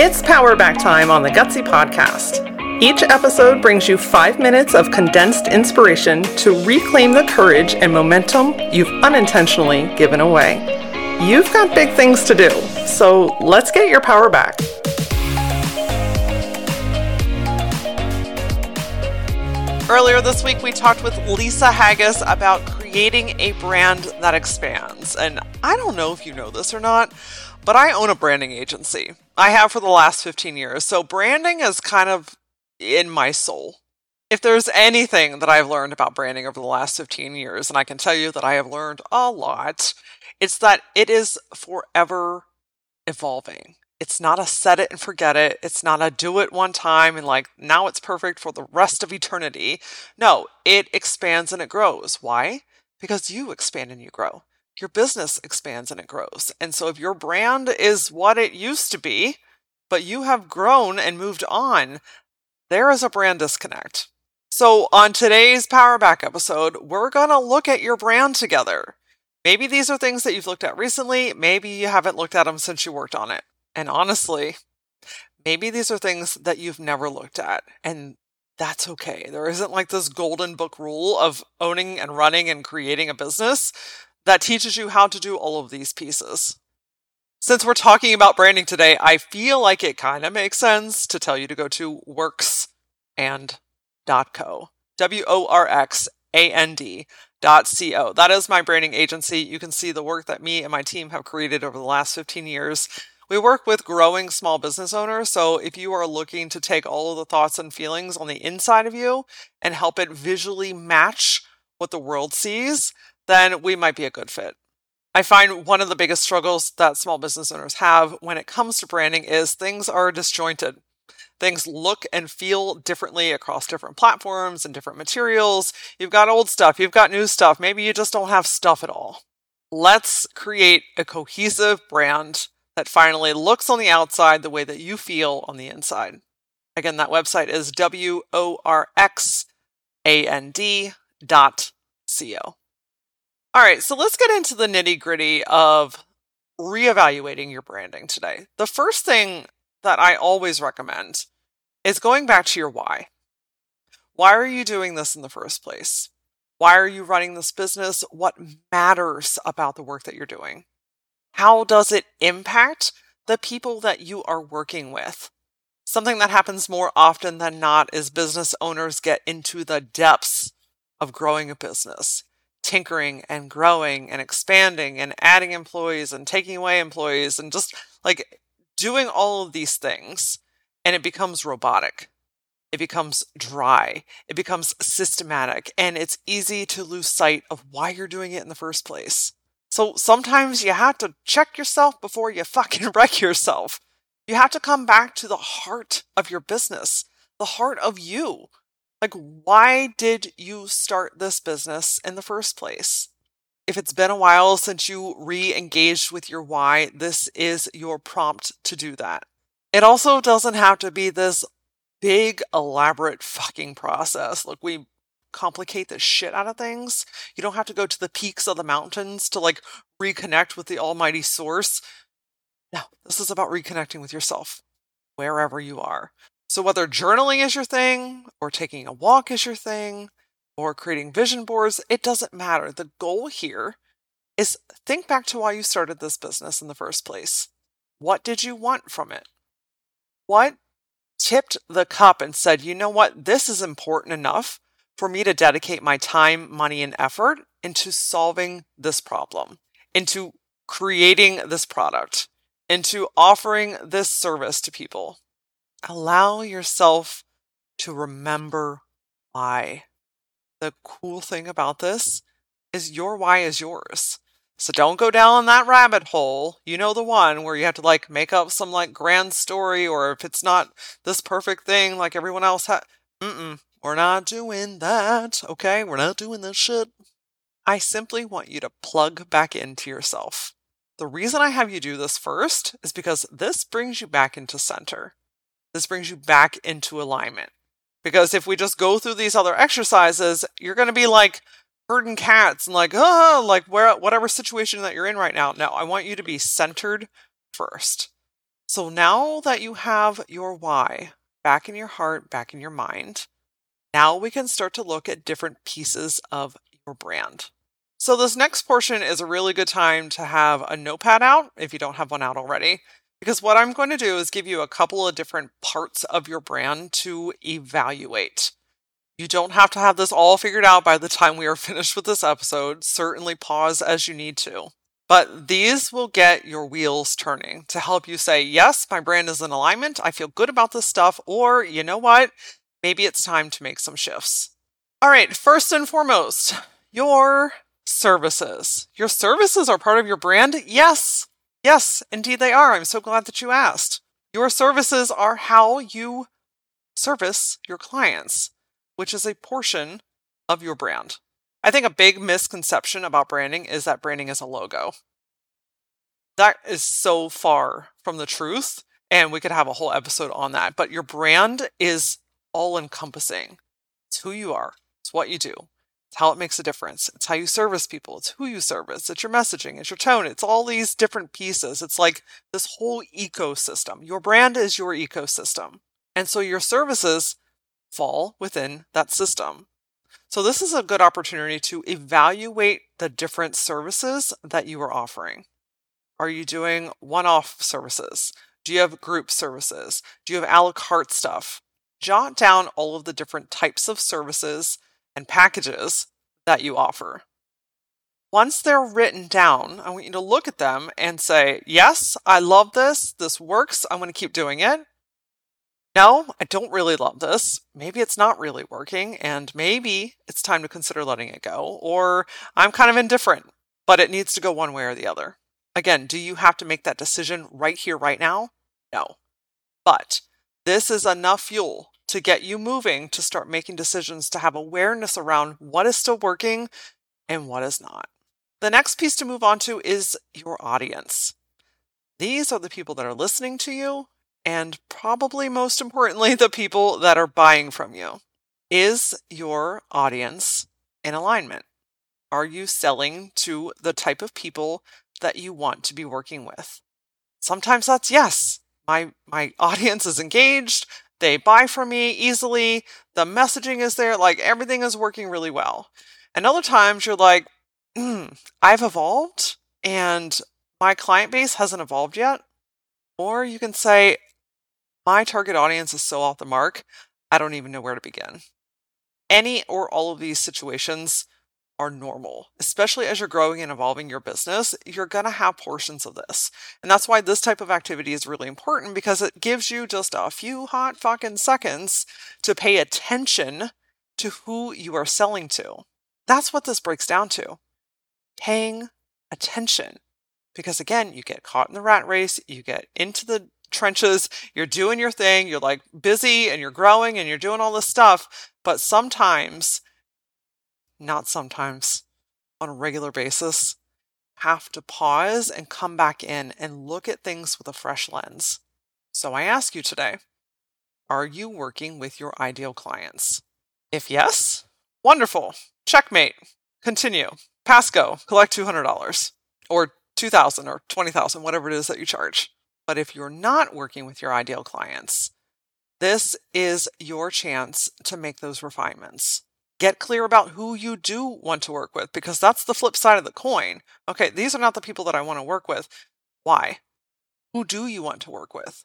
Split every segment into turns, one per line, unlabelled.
It's Power Back time on the Gutsy Podcast. Each episode brings you five minutes of condensed inspiration to reclaim the courage and momentum you've unintentionally given away. You've got big things to do, so let's get your power back. Earlier this week, we talked with Lisa Haggis about creating a brand that expands. And I don't know if you know this or not, but I own a branding agency. I have for the last 15 years. So branding is kind of in my soul. If there's anything that I've learned about branding over the last 15 years, and I can tell you that I have learned a lot, it's that it is forever evolving. It's not a set it and forget it. It's not a do it one time and like now it's perfect for the rest of eternity. No, it expands and it grows. Why? Because you expand and you grow your business expands and it grows. And so if your brand is what it used to be, but you have grown and moved on, there is a brand disconnect. So on today's Power Back episode, we're going to look at your brand together. Maybe these are things that you've looked at recently. Maybe you haven't looked at them since you worked on it. And honestly, maybe these are things that you've never looked at. And that's okay. There isn't like this golden book rule of owning and running and creating a business that teaches you how to do all of these pieces. Since we're talking about branding today, I feel like it kind of makes sense to tell you to go to worxand.co. W O R X A N D dot co. That is my branding agency. You can see the work that me and my team have created over the last 15 years. We work with growing small business owners. So if you are looking to take all of the thoughts and feelings on the inside of you and help it visually match what the world sees, then we might be a good fit. I find one of the biggest struggles that small business owners have when it comes to branding is things are disjointed. Things look and feel differently across different platforms and different materials. You've got old stuff, you've got new stuff, maybe you just don't have stuff at all. Let's create a cohesive brand that finally looks on the outside the way that you feel on the inside. Again, that website is W O R X A N D dot C O. All right, so let's get into the nitty gritty of reevaluating your branding today. The first thing that I always recommend is going back to your why. Why are you doing this in the first place? Why are you running this business? What matters about the work that you're doing? How does it impact the people that you are working with? Something that happens more often than not is business owners get into the depths of growing a business tinkering and growing and expanding and adding employees and taking away employees and just like doing all of these things. And it becomes robotic. It becomes dry. It becomes systematic. And it's easy to lose sight of why you're doing it in the first place. So sometimes you have to check yourself before you fucking wreck yourself. You have to come back to the heart of your business, the heart of you. Like, why did you start this business in the first place? If it's been a while since you re engaged with your why, this is your prompt to do that. It also doesn't have to be this big, elaborate fucking process. Look, we complicate the shit out of things. You don't have to go to the peaks of the mountains to like reconnect with the almighty source. No, this is about reconnecting with yourself wherever you are. So, whether journaling is your thing, or taking a walk is your thing, or creating vision boards, it doesn't matter. The goal here is think back to why you started this business in the first place. What did you want from it? What tipped the cup and said, you know what, this is important enough for me to dedicate my time, money, and effort into solving this problem, into creating this product, into offering this service to people? allow yourself to remember why. The cool thing about this is your why is yours. So don't go down that rabbit hole. You know the one where you have to like make up some like grand story or if it's not this perfect thing like everyone else had. Mm-mm. We're not doing that. Okay? We're not doing this shit. I simply want you to plug back into yourself. The reason I have you do this first is because this brings you back into center. This brings you back into alignment. Because if we just go through these other exercises, you're going to be like herding cats and like, oh, like where, whatever situation that you're in right now. No, I want you to be centered first. So now that you have your why back in your heart, back in your mind, now we can start to look at different pieces of your brand. So, this next portion is a really good time to have a notepad out if you don't have one out already. Because what I'm going to do is give you a couple of different parts of your brand to evaluate. You don't have to have this all figured out by the time we are finished with this episode. Certainly pause as you need to. But these will get your wheels turning to help you say, yes, my brand is in alignment. I feel good about this stuff. Or, you know what? Maybe it's time to make some shifts. All right, first and foremost, your services. Your services are part of your brand? Yes. Yes, indeed they are. I'm so glad that you asked. Your services are how you service your clients, which is a portion of your brand. I think a big misconception about branding is that branding is a logo. That is so far from the truth, and we could have a whole episode on that. But your brand is all encompassing. It's who you are, it's what you do, it's how it makes a difference. It's how you service people. It's who you service. It's your messaging. It's your tone. It's all these different pieces. It's like this whole ecosystem. Your brand is your ecosystem. And so your services fall within that system. So this is a good opportunity to evaluate the different services that you are offering. Are you doing one off services? Do you have group services? Do you have a la carte stuff? Jot down all of the different types of services and packages that you offer. Once they're written down, I want you to look at them and say, Yes, I love this. This works. I'm going to keep doing it. No, I don't really love this. Maybe it's not really working, and maybe it's time to consider letting it go. Or I'm kind of indifferent, but it needs to go one way or the other. Again, do you have to make that decision right here, right now? No. But this is enough fuel to get you moving to start making decisions to have awareness around what is still working and what is not. The next piece to move on to is your audience. These are the people that are listening to you, and probably most importantly, the people that are buying from you. Is your audience in alignment? Are you selling to the type of people that you want to be working with? Sometimes that's yes. My my audience is engaged. They buy from me easily. The messaging is there. Like everything is working really well. And other times you're like, mm, I've evolved and my client base hasn't evolved yet. Or you can say, my target audience is so off the mark, I don't even know where to begin. Any or all of these situations are normal, especially as you're growing and evolving your business. You're going to have portions of this. And that's why this type of activity is really important because it gives you just a few hot fucking seconds to pay attention to who you are selling to. That's what this breaks down to paying attention. Because again, you get caught in the rat race, you get into the trenches, you're doing your thing, you're like busy and you're growing and you're doing all this stuff. But sometimes not sometimes, on a regular basis, have to pause and come back in and look at things with a fresh lens. So I ask you today Are you working with your ideal clients? If yes, wonderful. Checkmate. Continue. Pass go. Collect $200 or 2000 or 20,000, whatever it is that you charge. But if you're not working with your ideal clients, this is your chance to make those refinements. Get clear about who you do want to work with because that's the flip side of the coin. Okay, these are not the people that I want to work with. Why? Who do you want to work with?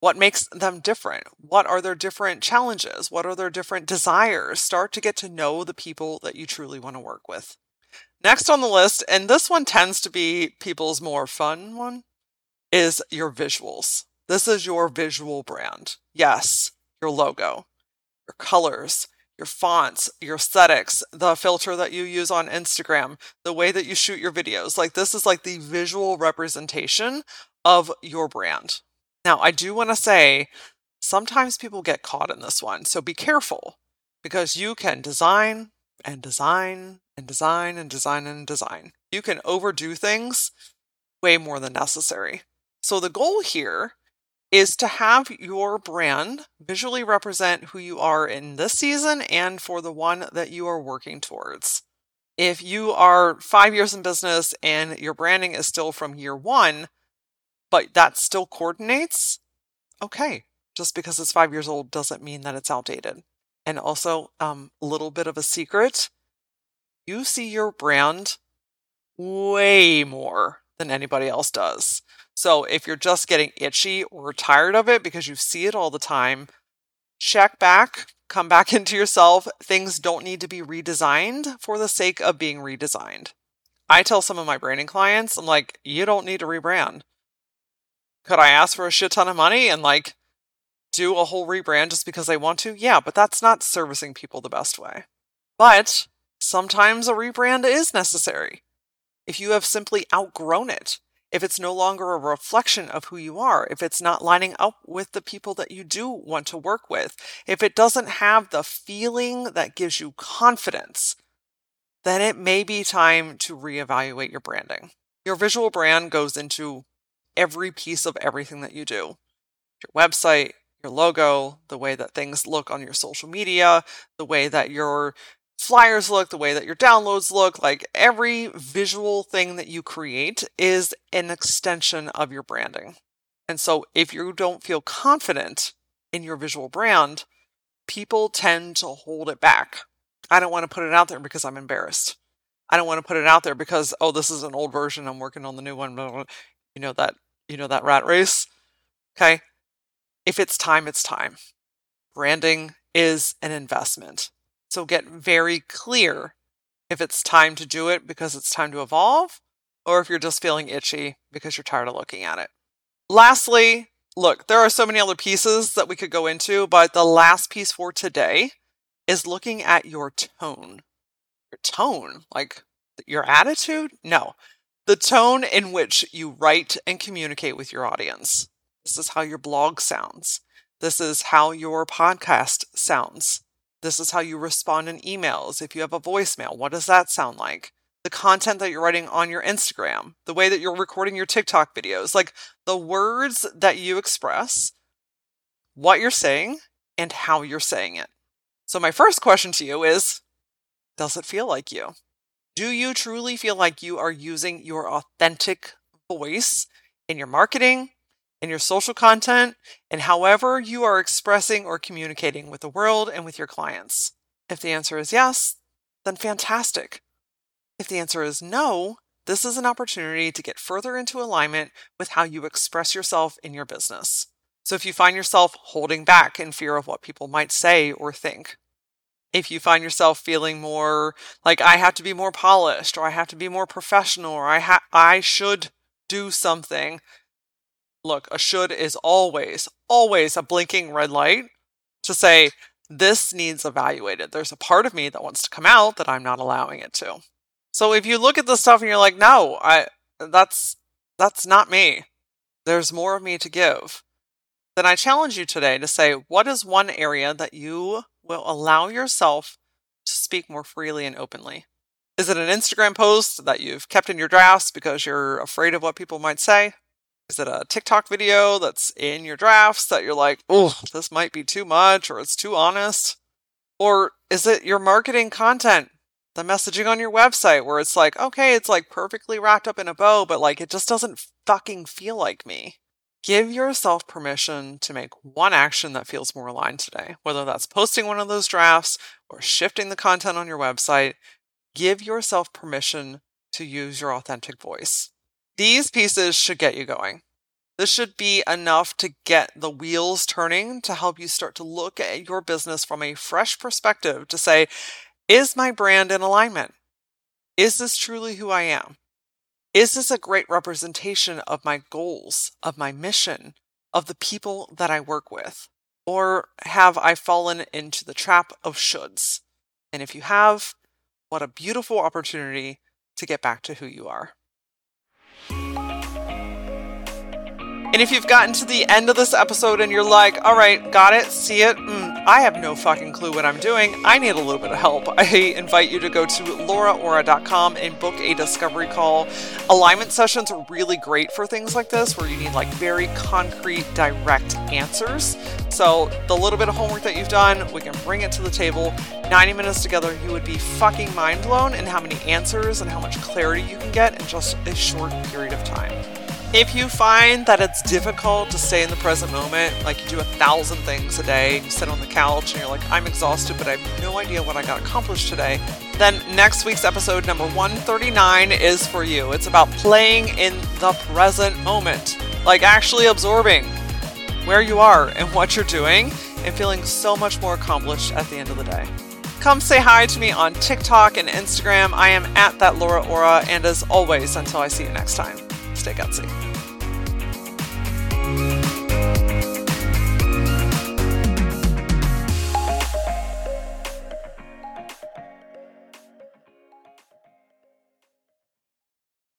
What makes them different? What are their different challenges? What are their different desires? Start to get to know the people that you truly want to work with. Next on the list, and this one tends to be people's more fun one, is your visuals. This is your visual brand. Yes, your logo, your colors, your fonts, your aesthetics, the filter that you use on Instagram, the way that you shoot your videos. Like this is like the visual representation of your brand. Now, I do want to say sometimes people get caught in this one. So be careful because you can design and design and design and design and design. You can overdo things way more than necessary. So the goal here is to have your brand visually represent who you are in this season and for the one that you are working towards. If you are five years in business and your branding is still from year one, but that still coordinates, okay. Just because it's five years old doesn't mean that it's outdated. And also, um, a little bit of a secret you see your brand way more than anybody else does. So if you're just getting itchy or tired of it because you see it all the time, check back, come back into yourself. Things don't need to be redesigned for the sake of being redesigned. I tell some of my branding clients, I'm like, you don't need to rebrand. Could I ask for a shit ton of money and like do a whole rebrand just because I want to? Yeah, but that's not servicing people the best way. But sometimes a rebrand is necessary. If you have simply outgrown it, if it's no longer a reflection of who you are, if it's not lining up with the people that you do want to work with, if it doesn't have the feeling that gives you confidence, then it may be time to reevaluate your branding. Your visual brand goes into every piece of everything that you do your website, your logo, the way that things look on your social media, the way that your flyers look, the way that your downloads look, like every visual thing that you create is an extension of your branding. And so if you don't feel confident in your visual brand, people tend to hold it back. I don't want to put it out there because I'm embarrassed. I don't want to put it out there because oh this is an old version I'm working on the new one you know that you know that rat race. Okay? If it's time it's time. Branding is an investment. So get very clear if it's time to do it because it's time to evolve, or if you're just feeling itchy because you're tired of looking at it. Lastly, look, there are so many other pieces that we could go into, but the last piece for today is looking at your tone. Your tone, like your attitude? No, the tone in which you write and communicate with your audience. This is how your blog sounds. This is how your podcast sounds. This is how you respond in emails. If you have a voicemail, what does that sound like? The content that you're writing on your Instagram, the way that you're recording your TikTok videos, like the words that you express, what you're saying, and how you're saying it. So, my first question to you is Does it feel like you? Do you truly feel like you are using your authentic voice in your marketing, in your social content, and however you are expressing or communicating with the world and with your clients? If the answer is yes, then fantastic. If the answer is no, this is an opportunity to get further into alignment with how you express yourself in your business. So if you find yourself holding back in fear of what people might say or think, if you find yourself feeling more like I have to be more polished or I have to be more professional or I ha- I should do something, look, a should is always, always a blinking red light to say, this needs evaluated. There's a part of me that wants to come out that I'm not allowing it to. So if you look at this stuff and you're like, no, I, that's, that's not me. There's more of me to give. Then I challenge you today to say, what is one area that you will allow yourself to speak more freely and openly? Is it an Instagram post that you've kept in your drafts because you're afraid of what people might say? Is it a TikTok video that's in your drafts that you're like, oh, this might be too much or it's too honest? Or is it your marketing content, the messaging on your website where it's like, okay, it's like perfectly wrapped up in a bow, but like it just doesn't fucking feel like me? Give yourself permission to make one action that feels more aligned today, whether that's posting one of those drafts or shifting the content on your website. Give yourself permission to use your authentic voice. These pieces should get you going. This should be enough to get the wheels turning to help you start to look at your business from a fresh perspective to say, is my brand in alignment? Is this truly who I am? Is this a great representation of my goals, of my mission, of the people that I work with? Or have I fallen into the trap of shoulds? And if you have, what a beautiful opportunity to get back to who you are. And if you've gotten to the end of this episode and you're like, all right, got it, see it, mm, I have no fucking clue what I'm doing, I need a little bit of help, I invite you to go to lauraaura.com and book a discovery call. Alignment sessions are really great for things like this where you need like very concrete, direct answers. So, the little bit of homework that you've done, we can bring it to the table. 90 minutes together, you would be fucking mind blown in how many answers and how much clarity you can get in just a short period of time. If you find that it's difficult to stay in the present moment, like you do a thousand things a day and you sit on the couch and you're like, I'm exhausted, but I have no idea what I got accomplished today, then next week's episode, number 139, is for you. It's about playing in the present moment, like actually absorbing where you are and what you're doing and feeling so much more accomplished at the end of the day. Come say hi to me on TikTok and Instagram. I am at that Laura Aura, and as always, until I see you next time, stay gutsy.